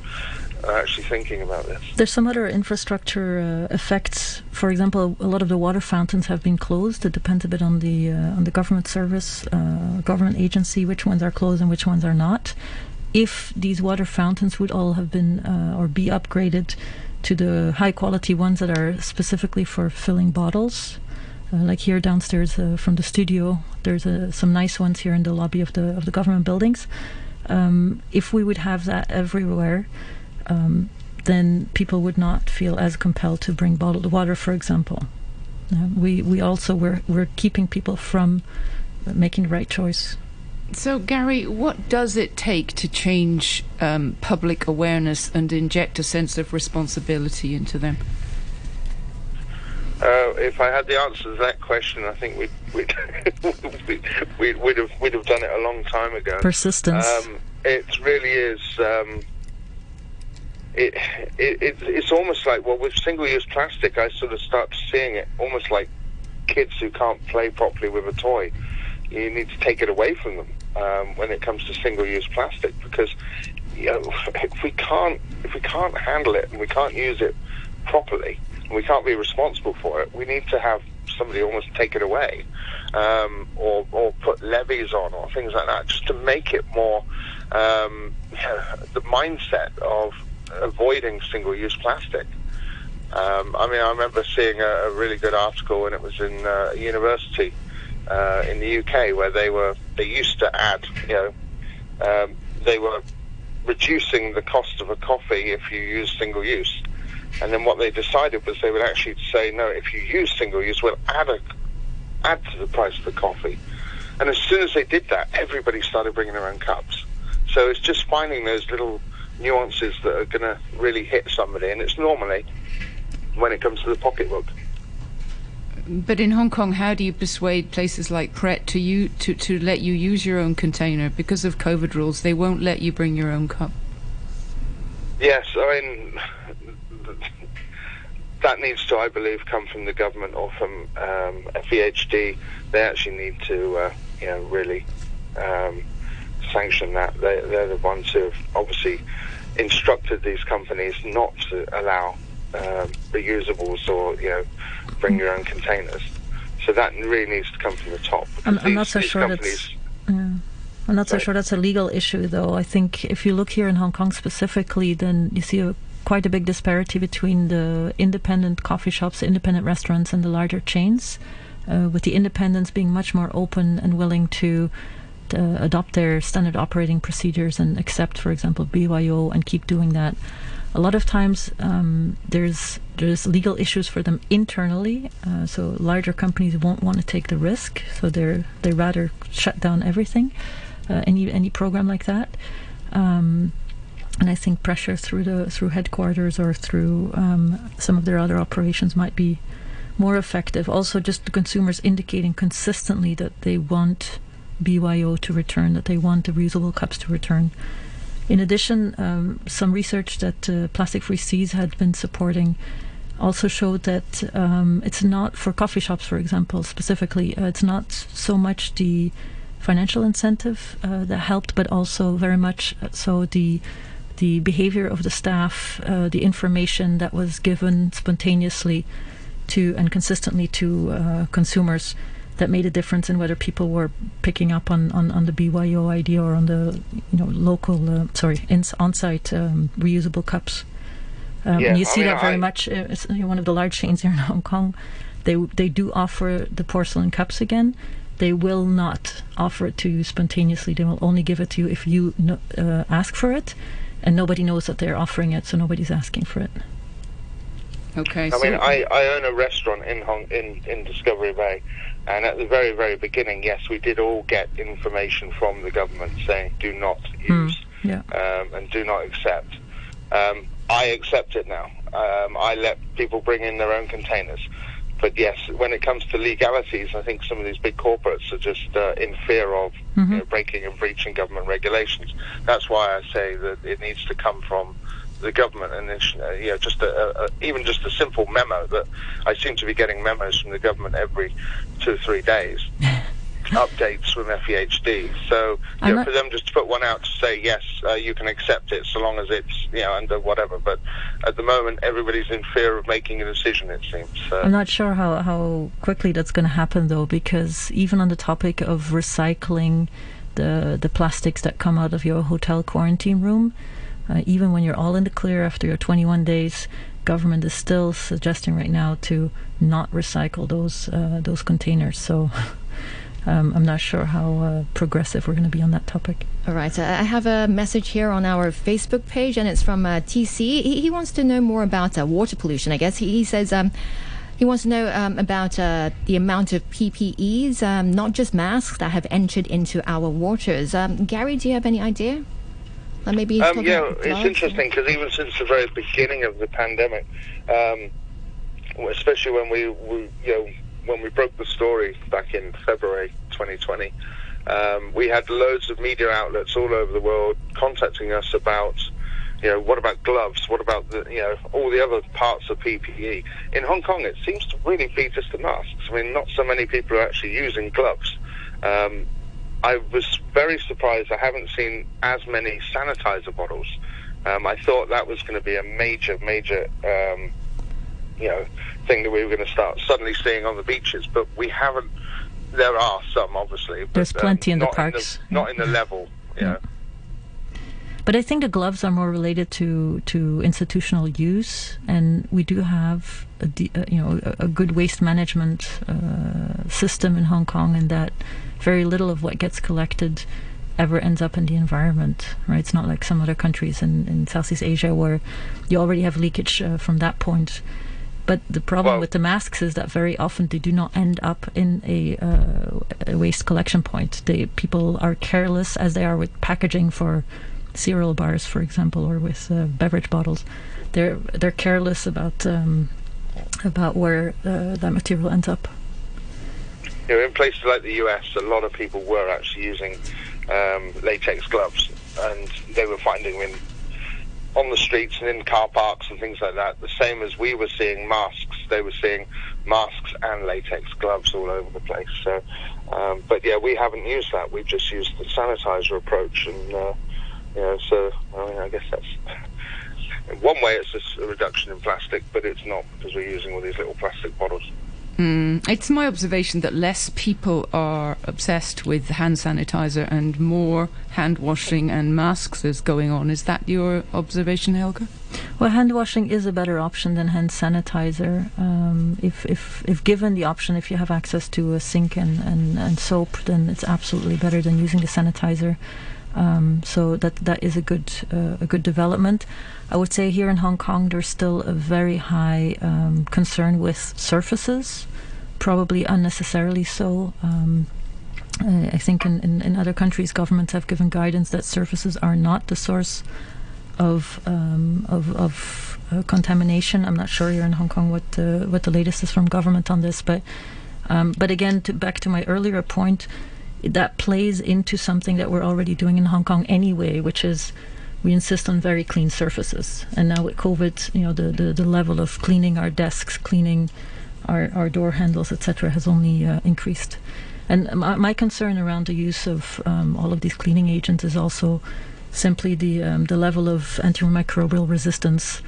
are actually thinking about this. There's some other infrastructure uh, effects. For example, a lot of the water fountains have been closed. It depends a bit on the uh, on the government service, uh, government agency, which ones are closed and which ones are not. If these water fountains would all have been uh, or be upgraded to the high quality ones that are specifically for filling bottles, uh, like here downstairs uh, from the studio, there's uh, some nice ones here in the lobby of the of the government buildings. Um, if we would have that everywhere, um, then people would not feel as compelled to bring bottled water, for example. Uh, we we also we're we're keeping people from making the right choice. So, Gary, what does it take to change um, public awareness and inject a sense of responsibility into them? Uh, if I had the answer to that question, I think we'd we'd, we'd, we'd, have we'd have done it a long time ago. Persistence. Um, it really is. Um, it, it, it, it's almost like well, with single-use plastic, I sort of start seeing it almost like kids who can't play properly with a toy. You need to take it away from them um, when it comes to single-use plastic because you know, if we can't if we can't handle it and we can't use it properly we can't be responsible for it. We need to have somebody almost take it away, um, or, or put levies on, or things like that, just to make it more um, the mindset of avoiding single-use plastic. Um, I mean, I remember seeing a, a, really good article, and it was in uh, a university uh, in the UK where they were they used to add, you know, um, they were reducing the cost of a coffee if you use single use. And then what they decided was they would actually say, no, if you use single use, we'll add a add to the price of the coffee. And as soon as they did that, everybody started bringing their own cups. So it's just finding those little nuances that are going to really hit somebody, and it's normally when it comes to the pocketbook. But in Hong Kong, how do you persuade places like Pret to you to, to let you use your own container because of COVID rules? They won't let you bring your own cup. Yes, I mean that needs to, I believe, come from the government or from um, FEHD. They actually need to, uh, you know, really um, sanction that. They, they're the ones who have obviously instructed these companies not to allow um, reusables or, you know, bring your own containers. So that really needs to come from the top. I'm, I'm not so sure that's. Yeah. I'm not so sure that's a legal issue, though. I think if you look here in Hong Kong specifically, then you see a quite a big disparity between the independent coffee shops, independent restaurants, and the larger chains. Uh, with the independents being much more open and willing to uh, adopt their standard operating procedures and accept, for example, BYO and keep doing that. A lot of times um, there's there's legal issues for them internally, uh, so larger companies won't want to take the risk, so they're they rather shut down everything, uh, any any program like that. Um, and I think pressure through the through headquarters or through um, some of their other operations might be more effective. Also, just the consumers indicating consistently that they want BYO to return, that they want the reusable cups to return. In addition, um, some research that uh, Plastic Free Seas had been supporting also showed that um, it's not for coffee shops, for example, specifically. Uh, it's not so much the financial incentive uh, that helped, but also very much so the the behavior of the staff, uh, the information that was given spontaneously to and consistently to uh, consumers that made a difference in whether people were picking up on, on, on the BYO idea or on the you know local uh, sorry ins- on-site um, reusable cups. Um, Yeah, and you I see mean, that very I- much. Uh, it's one of the large chains here in Hong Kong. They they do offer the porcelain cups again. They will not offer it to you spontaneously. They will only give it to you if you no, uh, ask for it, and nobody knows that they're offering it, so nobody's asking for it. Okay. I mean, I, I own a restaurant in Hong in, in Discovery Bay, and at the very very beginning, yes, we did all get information from the government saying do not use Yeah. um, and do not accept. Um, I accept it now. Um, I let people bring in their own containers. But yes, when it comes to legalities, I think some of these big corporates are just uh, in fear of you know, breaking and breaching government regulations. That's why I say that it needs to come from the government, and uh, you know, just a, a, even just a simple memo that I seem to be getting memos from the government every two or three days, updates from FEHD. So you know, for them just to put one out to say yes, uh, you can accept it so long as it's you know under whatever. But at the moment, everybody's in fear of making a decision. It seems. So. I'm not sure how, how quickly that's going to happen though, because even on the topic of recycling the the plastics that come out of your hotel quarantine room, uh, even when you're all in the clear after your 21 days, government is still suggesting right now to not recycle those uh, those containers. So. Um, I'm not sure how uh, progressive we're going to be on that topic. All right. Uh, I have a message here on our Facebook page, and it's from uh, TC. He, he wants to know more about uh, water pollution. I guess he, he says um, he wants to know um, about uh, the amount of PPEs, um, not just masks, that have entered into our waters. Um, Gary, do you have any idea? Maybe Um, yeah, it's interesting because even since the very beginning of the pandemic, um, especially when we, we, you know, when we broke the story back in February 2020, um, we had loads of media outlets all over the world contacting us about, you know, what about gloves? What about the, you know, all the other parts of PPE? In Hong Kong, it seems to really be just the masks. I mean, not so many people are actually using gloves. Um, I was very surprised. I haven't seen as many sanitizer bottles. Um, I thought that was going to be a major, major, um, you know, thing that we were going to start suddenly seeing on the beaches, but we haven't. There are some, obviously. But, There's plenty um, in the parks. not in the level. Yeah. But I think the gloves are more related to, to institutional use, and we do have a, de- uh, you know a, a good waste management uh, system in Hong Kong, and that very little of what gets collected ever ends up in the environment. Right? It's not like some other countries in, in Southeast Asia where you already have leakage uh, from that point. But the problem with the masks is that very often they do not end up in a, uh, a waste collection point. They, people are careless, as they are with packaging for cereal bars, for example, or with uh, beverage bottles. They're they're careless about um, about where uh, that material ends up. You know, in places like the US, a lot of people were actually using um, latex gloves, and they were finding them on the streets and in car parks and things like that. The same as we were seeing masks, they were seeing masks and latex gloves all over the place. So, um, but yeah, we haven't used that. We've just used the sanitizer approach, and uh, you know, so I mean, I guess that's. In one way, it's just a reduction in plastic, but it's not because we're using all these little plastic bottles. Mm, it's my observation that less people are obsessed with hand sanitizer and more hand washing and masks is going on. Is that your observation, Helga? Well, hand washing is a better option than hand sanitizer. Um, if, if, if given the option, if you have access to a sink and, and, and soap, then it's absolutely better than using the sanitizer. Um, so that that is a good uh, a good development. I would say here in Hong Kong, there's still a very high um, concern with surfaces, probably unnecessarily so. Um, uh, I think in, in, in other countries, governments have given guidance that surfaces are not the source of um, of, of uh, contamination. I'm not sure here in Hong Kong what the, what the latest is from government on this, but um, but again, to, back to my earlier point, that plays into something that we're already doing in Hong Kong anyway, which is we insist on very clean surfaces. And now with COVID, you know, the, the, the level of cleaning our desks, cleaning our, our door handles, etc., has only uh, increased. And my, my, concern around the use of um, all of these cleaning agents is also simply the um, the level of antimicrobial resistance,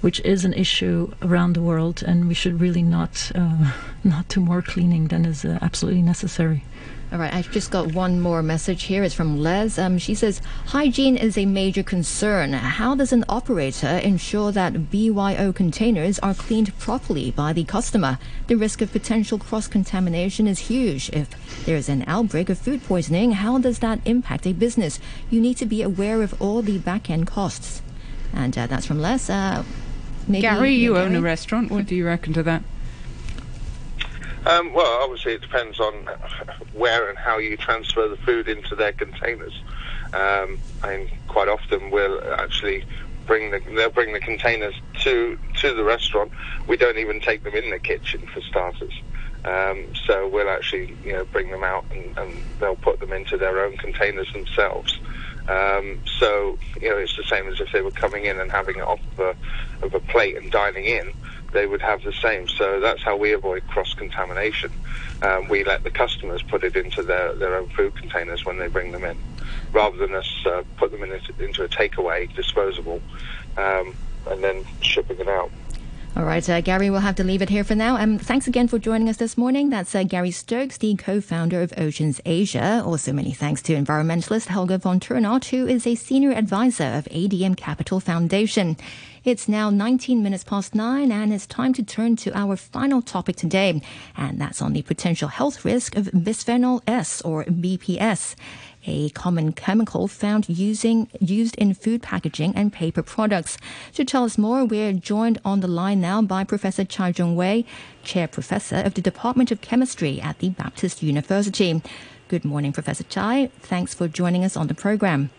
which is an issue around the world, and we should really not uh, not do more cleaning than is uh, absolutely necessary. All right, I've just got one more message here. It's from Les. Um, she says, Hygiene is a major concern. How does an operator ensure that BYO containers are cleaned properly by the customer? The risk of potential cross contamination is huge. If there is an outbreak of food poisoning, how does that impact a business? You need to be aware of all the back end costs. And uh, that's from Les. Uh, Gary, you Gary? own a restaurant. What do you reckon to that? Um, well, obviously, it depends on where and how you transfer the food into their containers. Um, and quite often, we'll actually bring the they'll bring the containers to to the restaurant. We don't even take them in the kitchen for starters. Um, so we'll actually you know bring them out and, and, they'll put them into their own containers themselves. Um, so you know it's the same as if they were coming in and having it off of a, of a plate and dining in they would have the same. So that's how we avoid cross contamination. Um, we let the customers put it into their, their own food containers when they bring them in, rather than us uh, put them in a, into a takeaway disposable um, and then shipping it out. All right, uh, Gary, we'll have to leave it here for now. Um, thanks again for joining us this morning. That's uh, Gary Stokes, the co-founder of Oceans Asia. Also, many thanks to environmentalist Helga Vanthournout, who is a senior advisor of ADM Capital Foundation. It's now 19 minutes past nine, and it's time to turn to our final topic today, and that's on the potential health risk of bisphenol S or BPS a common chemical found using used in food packaging and paper products. To tell us more, we're joined on the line now by Professor Chai Jung Wei, Chair Professor of the Department of Chemistry at the Baptist University. Good morning, Professor Chai. Thanks for joining us on the program.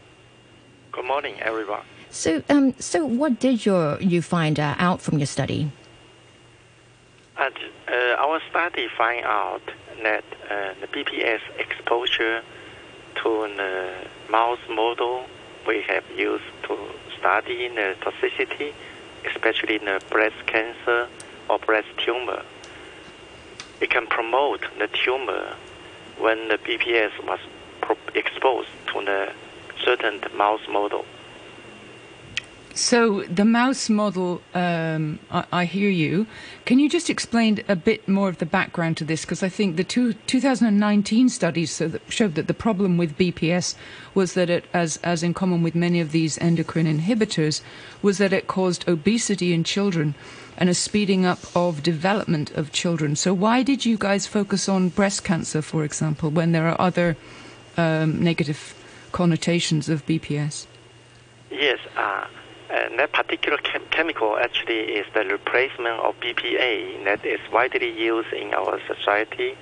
Good morning, everyone. So, um, so what did your you find uh, out from your study? uh, our study find out that uh, the BPS exposure to the uh, mouse model we have used to study the toxicity, especially in the breast cancer or breast tumor. It can promote the tumor when the BPS was exposed to the certain mouse model. So the mouse model, um, I, I, hear you. Can you just explain a bit more of the background to this? Because I think the two, 2019 studies so that showed that the problem with BPS was that it, as as in common with many of these endocrine inhibitors, was that it caused obesity in children and a speeding up of development of children. So why did you guys focus on breast cancer, for example, when there are other um, negative connotations of BPS? Yes. Uh and that particular chem- chemical actually is the replacement of BPA that is widely used in our society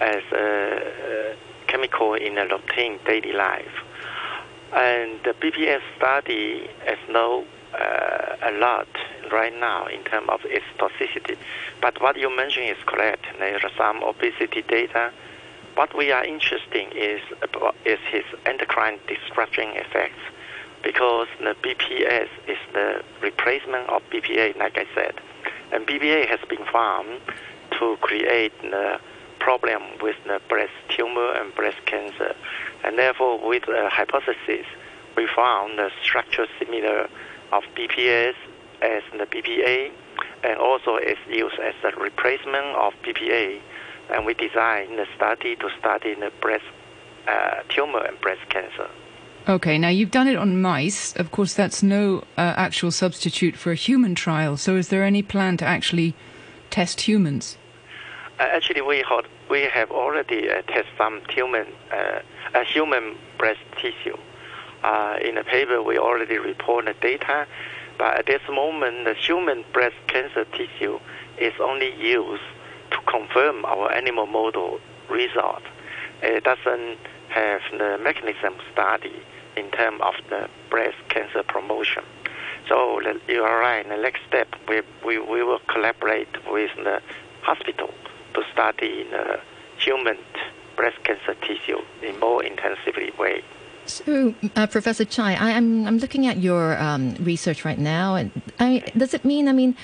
as a, chemical in a routine daily life. And the BPS study has know uh, a lot right now in terms of its toxicity. But what you mentioned is correct. There are some obesity data. What we are interested in is, is his endocrine disruption effects because the BPS is the replacement of BPA, like I said. And BPA has been found to create the problem with the breast tumor and breast cancer. And therefore, with the hypothesis, we found the structure similar of BPS as the BPA, and also is used as a replacement of BPA. And we designed the study to study the breast uh, tumor and breast cancer. Okay, now you've done it on mice. Of course, that's no uh, actual substitute for a human trial. So, is there any plan to actually test humans? Uh, actually, we have, we have already uh, tested some human uh, human breast tissue. Uh, in the paper, we already report the data, but at this moment, the human breast cancer tissue is only used to confirm our animal model result. It doesn't have the mechanism study in terms of the breast cancer promotion. So you are right. The next step, we, we, we will collaborate with the hospital to study the human breast cancer tissue in more intensively way. So, uh, Professor Chai, I, am I'm, I'm looking at your um, research right now, and I, does it mean? I mean,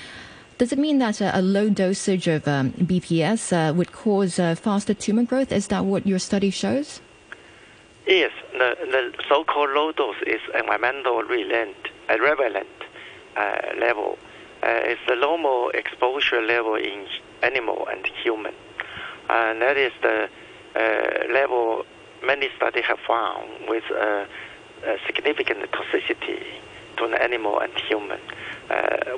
does it mean that a, a low dosage of um, BPS uh, would cause uh, faster tumor growth? Is that what your study shows? Yes, the, the so-called low dose is environmental relent, uh, relevant uh, level. Uh, it's the normal exposure level in animal and human, and that is the uh, level many studies have found with uh, significant toxicity to an animal and human.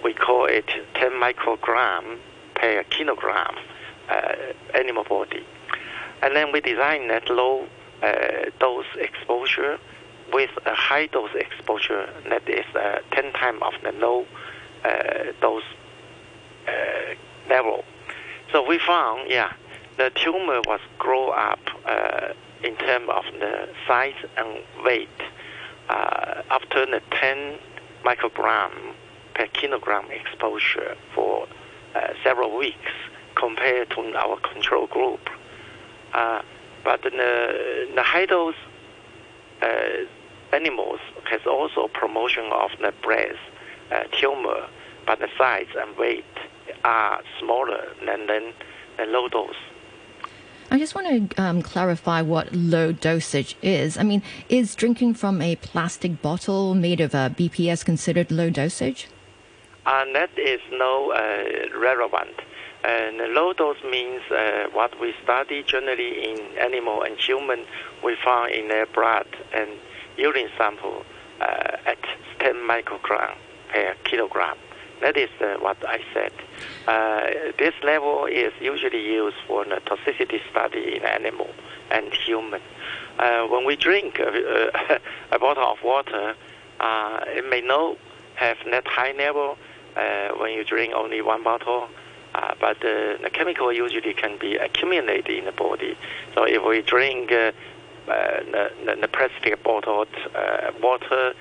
We call it 10 microgram per kilogram animal body. And then we design that low dose exposure with a high dose exposure that is 10 times of the low dose level. So we found, yeah, the tumor was grow up uh, in terms of the size and weight uh, after the 10 microgram per kilogram exposure for uh, several weeks compared to our control group. Uh, but the, the high dose uh, animals has also promotion of the breast uh, tumor, but the size and weight are smaller than, than the low dose. I just want to um, clarify what low dosage is. I mean, is drinking from a plastic bottle made of uh, BPS considered low dosage? Uh, that is no uh, relevant. And low dose means uh, what we study generally in animal and human, we found in their blood and urine sample uh, at 10 microgram per kilogram. That is uh, what I said. Uh, this level is usually used for the toxicity study in animal and human. Uh, when we drink a, a, bottle of water, uh, it may not have that high level uh, when you drink only one bottle, uh, but uh, the chemical usually can be accumulated in the body. So if we drink uh, uh, the, the, the, plastic bottled water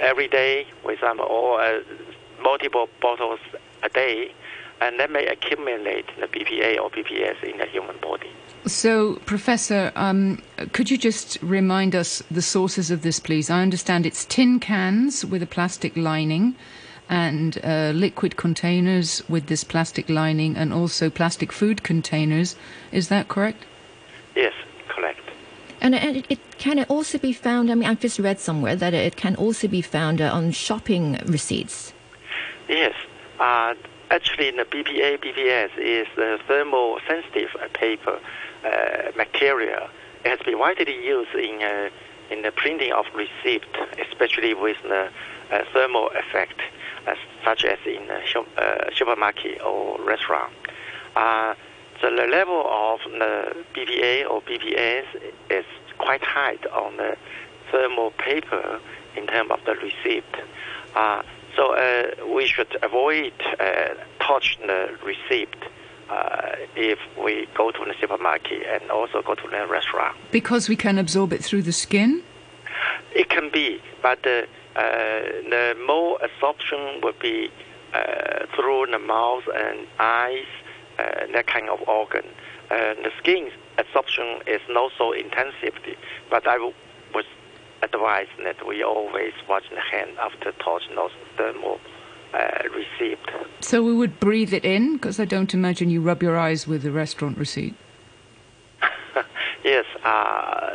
every day, for example, or multiple bottles a day, and that may accumulate the BPA or BPS in the human body. So, Professor, um, could you just remind us the sources of this, please? I understand it's tin cans with a plastic lining and uh, liquid containers with this plastic lining and also plastic food containers. Is that correct? Yes, correct. And it, it can also be found, I mean, I've just read somewhere that it can also be found uh, on shopping receipts. Yes. Uh, actually, the BPA, BPS is the thermal sensitive paper uh, material. It has been widely used in, uh, in the printing of receipt, especially with the uh, thermal effect, uh, such as in a uh, supermarket or restaurant. so the level of the BPA or BPS is quite high on the thermal paper in terms of the receipt. So uh, we should avoid uh, touch the receipt uh, if we go to the supermarket and also go to the restaurant. Because we can absorb it through the skin? It can be, but uh, the more absorption would be uh, through the mouth and eyes, uh, that kind of organ. the skin absorption is not so intensive, but I would advise that we always wash the hand after touch those thermal uh, receipt. So we would breathe it in, because I don't imagine you rub your eyes with the restaurant receipt. yes, uh,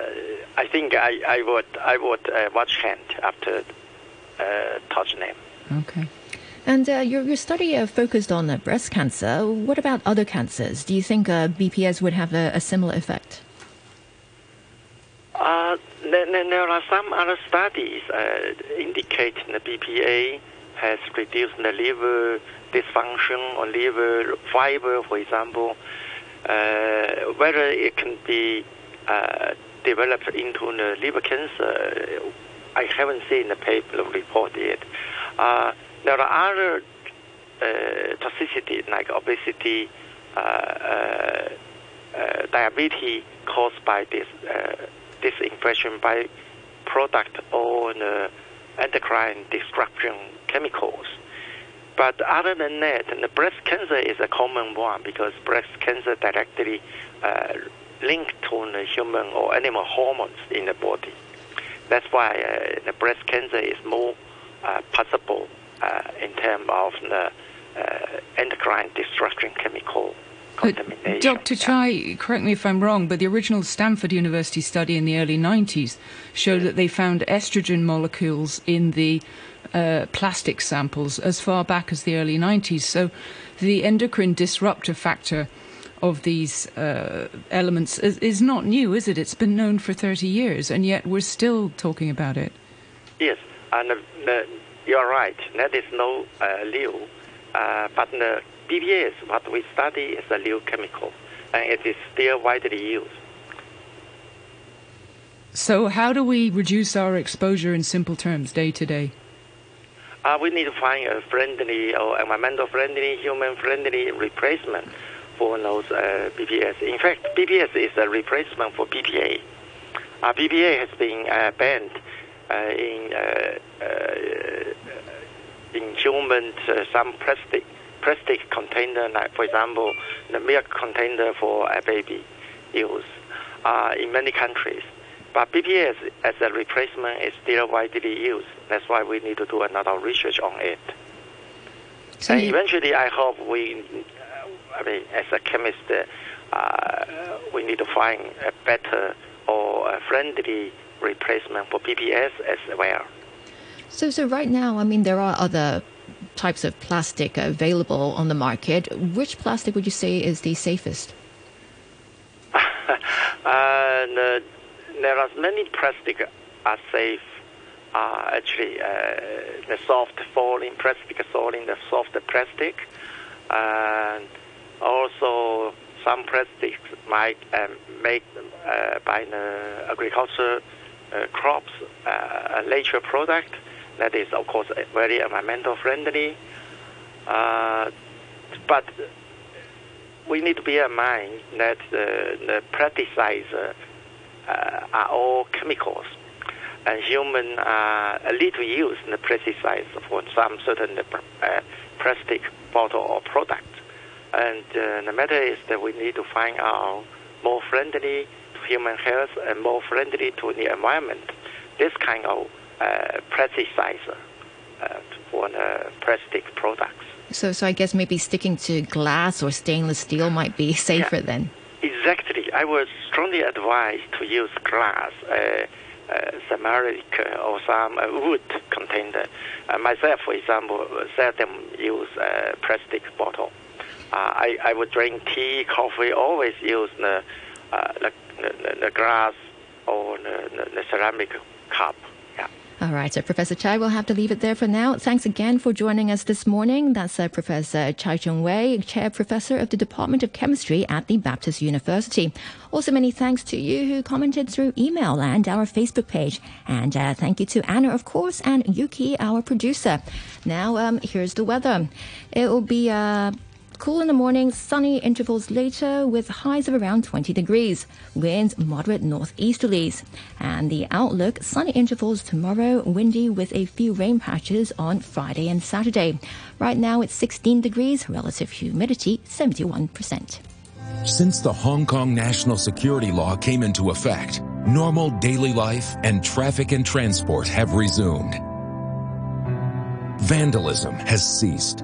I think I, I would I would uh, wash hand after uh, touching them. Okay. And uh, your, your study uh, focused on uh, breast cancer. What about other cancers? Do you think uh, BPS would have a, a similar effect? Uh, there, there, are some other studies uh, indicating the BPA has reduced the liver dysfunction or liver fiber, for example. Uh, whether it can be uh, developed into the liver cancer, I haven't seen the paper report yet. Uh, there are other uh, toxicity like obesity, diabetes caused by this this infection by product or the endocrine disruption chemicals. But other than that, the breast cancer is a common one because breast cancer directly uh, linked to the human or animal hormones in the body. That's why uh, the breast cancer is more uh, possible uh, in terms of the uh, endocrine destruction chemical contamination. Dr. Chai, correct me if I'm wrong, but the original Stanford University study in the early 90s showed that they found estrogen molecules in the uh, plastic samples as far back as the early 90s. So the endocrine disruptor factor of these uh, elements is, is, not new, is it? It's been known for 30 years, and yet we're still talking about it. Yes, and uh, you're right. That is no uh, new. Uh, but the BPA, what we study, is a new chemical, and it is still widely used. So, how do we reduce our exposure in simple terms, day to day? Uh, we need to find a friendly or environmental friendly, human friendly replacement for those uh, BPS. In fact, BPS is a replacement for BPA. Uh, BPA has been uh, banned uh, in uh, uh, in human some plastic plastic container, like for example, the milk container for a baby use in many countries. But BPS as a replacement is still widely used. That's why we need to do another research on it. So and eventually, I hope we I mean, as a chemist, uh, we need to find a better or a friendly replacement for BPS as well. So, so right now, I mean, there are other types of plastic available on the market. Which plastic would you say is the safest? uh, there are many plastic are safe. Uh, actually, uh, the soft falling plastic, falling the soft plastic, and also, some plastics might um, make uh, by the agriculture uh, crops uh, a nature product that is, of course, very environmental friendly. Uh, but we need to bear in mind that the pesticides uh, are all chemicals, and humans are a little use in the pesticides for some certain uh, plastic bottle or product. And uh, the matter is that we need to find out more friendly to human health and more friendly to the environment. This kind of uh, plasticizer uh, for the plastic products. So, so I guess maybe sticking to glass or stainless steel might be safer yeah, then. Exactly. I would strongly advise to use glass. Uh, uh, ceramic or some uh, wood container. Uh, myself, for example, seldom use uh, plastic bottle. Uh, I, I would drink tea, coffee, always use the, uh, the, the, the, glass or the, the, ceramic cup. All right, so Professor Chai, we'll have to leave it there for now. Thanks again for joining us this morning. That's uh, Professor Chai Chung Wei, Chair Professor of the Department of Chemistry at the Baptist University. Also, many thanks to you who commented through email and our Facebook page. And uh, thank you to Anna, of course, and Yuki, our producer. Now, um, here's the weather. It will be. Uh, Cool in the morning, sunny intervals later with highs of around 20 degrees. Winds moderate northeasterlies. And the outlook, sunny intervals tomorrow, windy with a few rain patches on Friday and Saturday. Right now it's 16 degrees, relative humidity 71%. Since the Hong Kong national security law came into effect, normal daily life and traffic and transport have resumed. Vandalism has ceased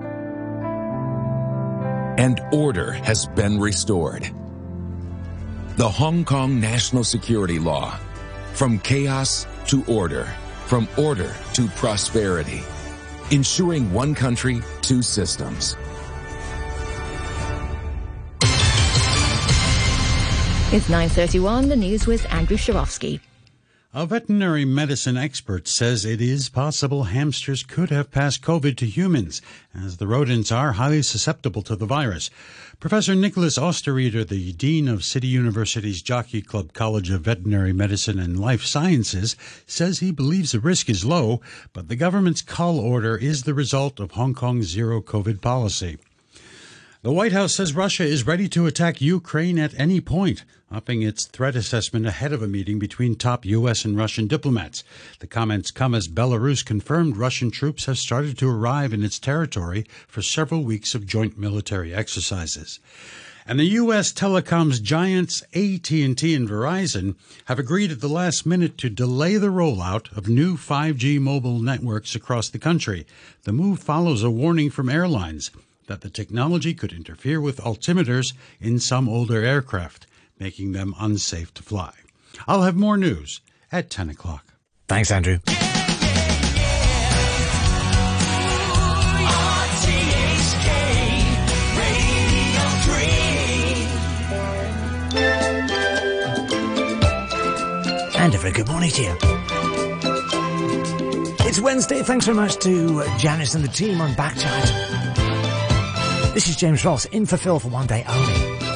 and order has been restored. The Hong Kong National Security Law. From chaos to order, from order to prosperity. Ensuring one country, two systems. It's 9.31, the news with Andrew Shirovsky. A veterinary medicine expert says it is possible hamsters could have passed COVID to humans, as the rodents are highly susceptible to the virus. Professor Nicholas Osterrieder, the Dean of City University's Jockey Club College of Veterinary Medicine and Life Sciences, says he believes the risk is low, but the government's cull order is the result of Hong Kong's zero COVID policy. The White House says Russia is ready to attack Ukraine at any point, upping its threat assessment ahead of a meeting between top U.S. and Russian diplomats. The comments come as Belarus confirmed Russian troops have started to arrive in its territory for several weeks of joint military exercises. And the U.S. telecoms giants AT&T and Verizon have agreed at the last minute to delay the rollout of new 5G mobile networks across the country. The move follows a warning from airlines that the technology could interfere with altimeters in some older aircraft, making them unsafe to fly. I'll have more news at 10 o'clock. Thanks, Andrew. And a very good morning to you. It's Wednesday. Thanks very much to Janice and the team on Backchat. This is James Ross in for Phil for one day only.